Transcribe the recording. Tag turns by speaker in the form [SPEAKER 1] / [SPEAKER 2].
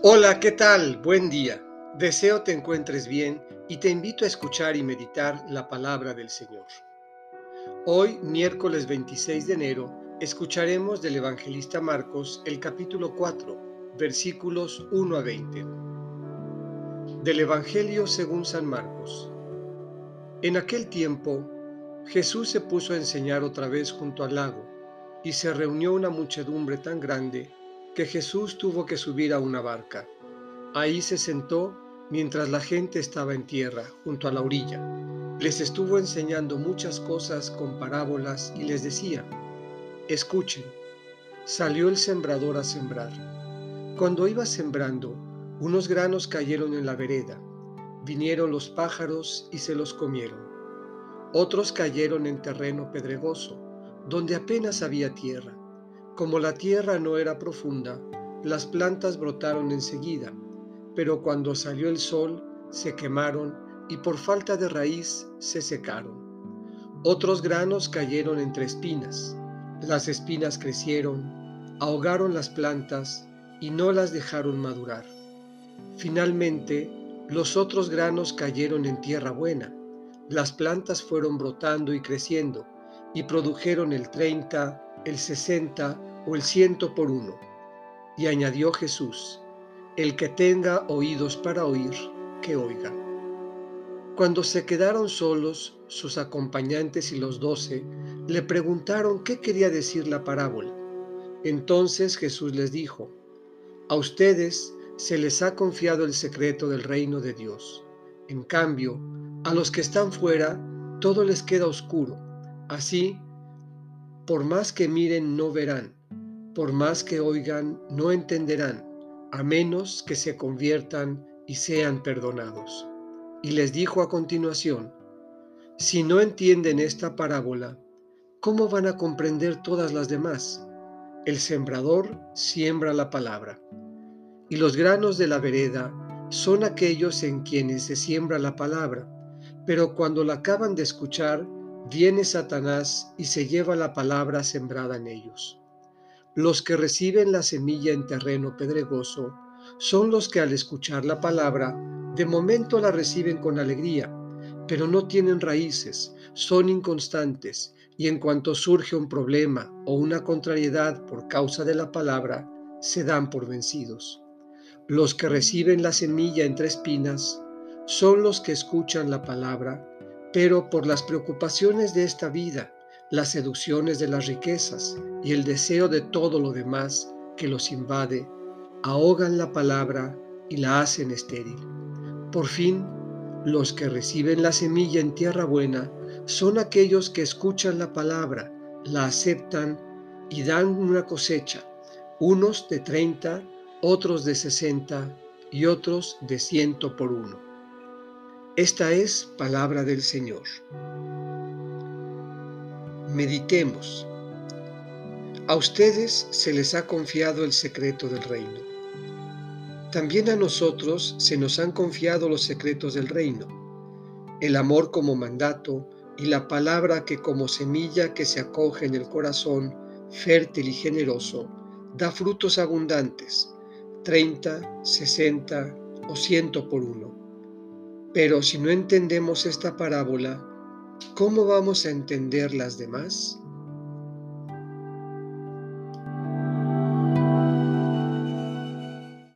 [SPEAKER 1] Hola, ¿qué tal? Buen día. Deseo te encuentres bien y te invito a escuchar y meditar la palabra del Señor. Hoy, miércoles 26 de enero, escucharemos del evangelista Marcos el capítulo 4, versículos 1 a 20. Del Evangelio según San Marcos. En aquel tiempo, Jesús se puso a enseñar otra vez junto al lago, y se reunió una muchedumbre tan grande que Jesús tuvo que subir a una barca. Ahí se sentó mientras la gente estaba en tierra, junto a la orilla. Les estuvo enseñando muchas cosas con parábolas y les decía, escuchen, salió el sembrador a sembrar. Cuando iba sembrando, unos granos cayeron en la vereda, vinieron los pájaros y se los comieron. Otros cayeron en terreno pedregoso, donde apenas había tierra como la tierra no era profunda, las plantas brotaron enseguida, pero cuando salió el sol se quemaron y por falta de raíz se secaron. Otros granos cayeron entre espinas. Las espinas crecieron, ahogaron las plantas y no las dejaron madurar. Finalmente, los otros granos cayeron en tierra buena. Las plantas fueron brotando y creciendo y produjeron el 30, el 60 o el ciento por uno. Y añadió Jesús, el que tenga oídos para oír, que oiga. Cuando se quedaron solos, sus acompañantes y los doce le preguntaron qué quería decir la parábola. Entonces Jesús les dijo, a ustedes se les ha confiado el secreto del reino de Dios. En cambio, a los que están fuera, todo les queda oscuro. Así, por más que miren, no verán por más que oigan, no entenderán, a menos que se conviertan y sean perdonados. Y les dijo a continuación, si no entienden esta parábola, ¿cómo van a comprender todas las demás? El sembrador siembra la palabra, y los granos de la vereda son aquellos en quienes se siembra la palabra, pero cuando la acaban de escuchar, viene Satanás y se lleva la palabra sembrada en ellos. Los que reciben la semilla en terreno pedregoso son los que al escuchar la palabra, de momento la reciben con alegría, pero no tienen raíces, son inconstantes y en cuanto surge un problema o una contrariedad por causa de la palabra, se dan por vencidos. Los que reciben la semilla entre espinas son los que escuchan la palabra, pero por las preocupaciones de esta vida las seducciones de las riquezas y el deseo de todo lo demás que los invade, ahogan la palabra y la hacen estéril. Por fin, los que reciben la semilla en tierra buena son aquellos que escuchan la palabra, la aceptan y dan una cosecha, unos de treinta, otros de sesenta y otros de ciento por uno. Esta es palabra del Señor. Meditemos. A ustedes se les ha confiado el secreto del reino. También a nosotros se nos han confiado los secretos del reino, el amor como mandato y la palabra que como semilla que se acoge en el corazón, fértil y generoso, da frutos abundantes, 30, 60 o ciento por uno. Pero si no entendemos esta parábola, ¿cómo vamos a entender las demás?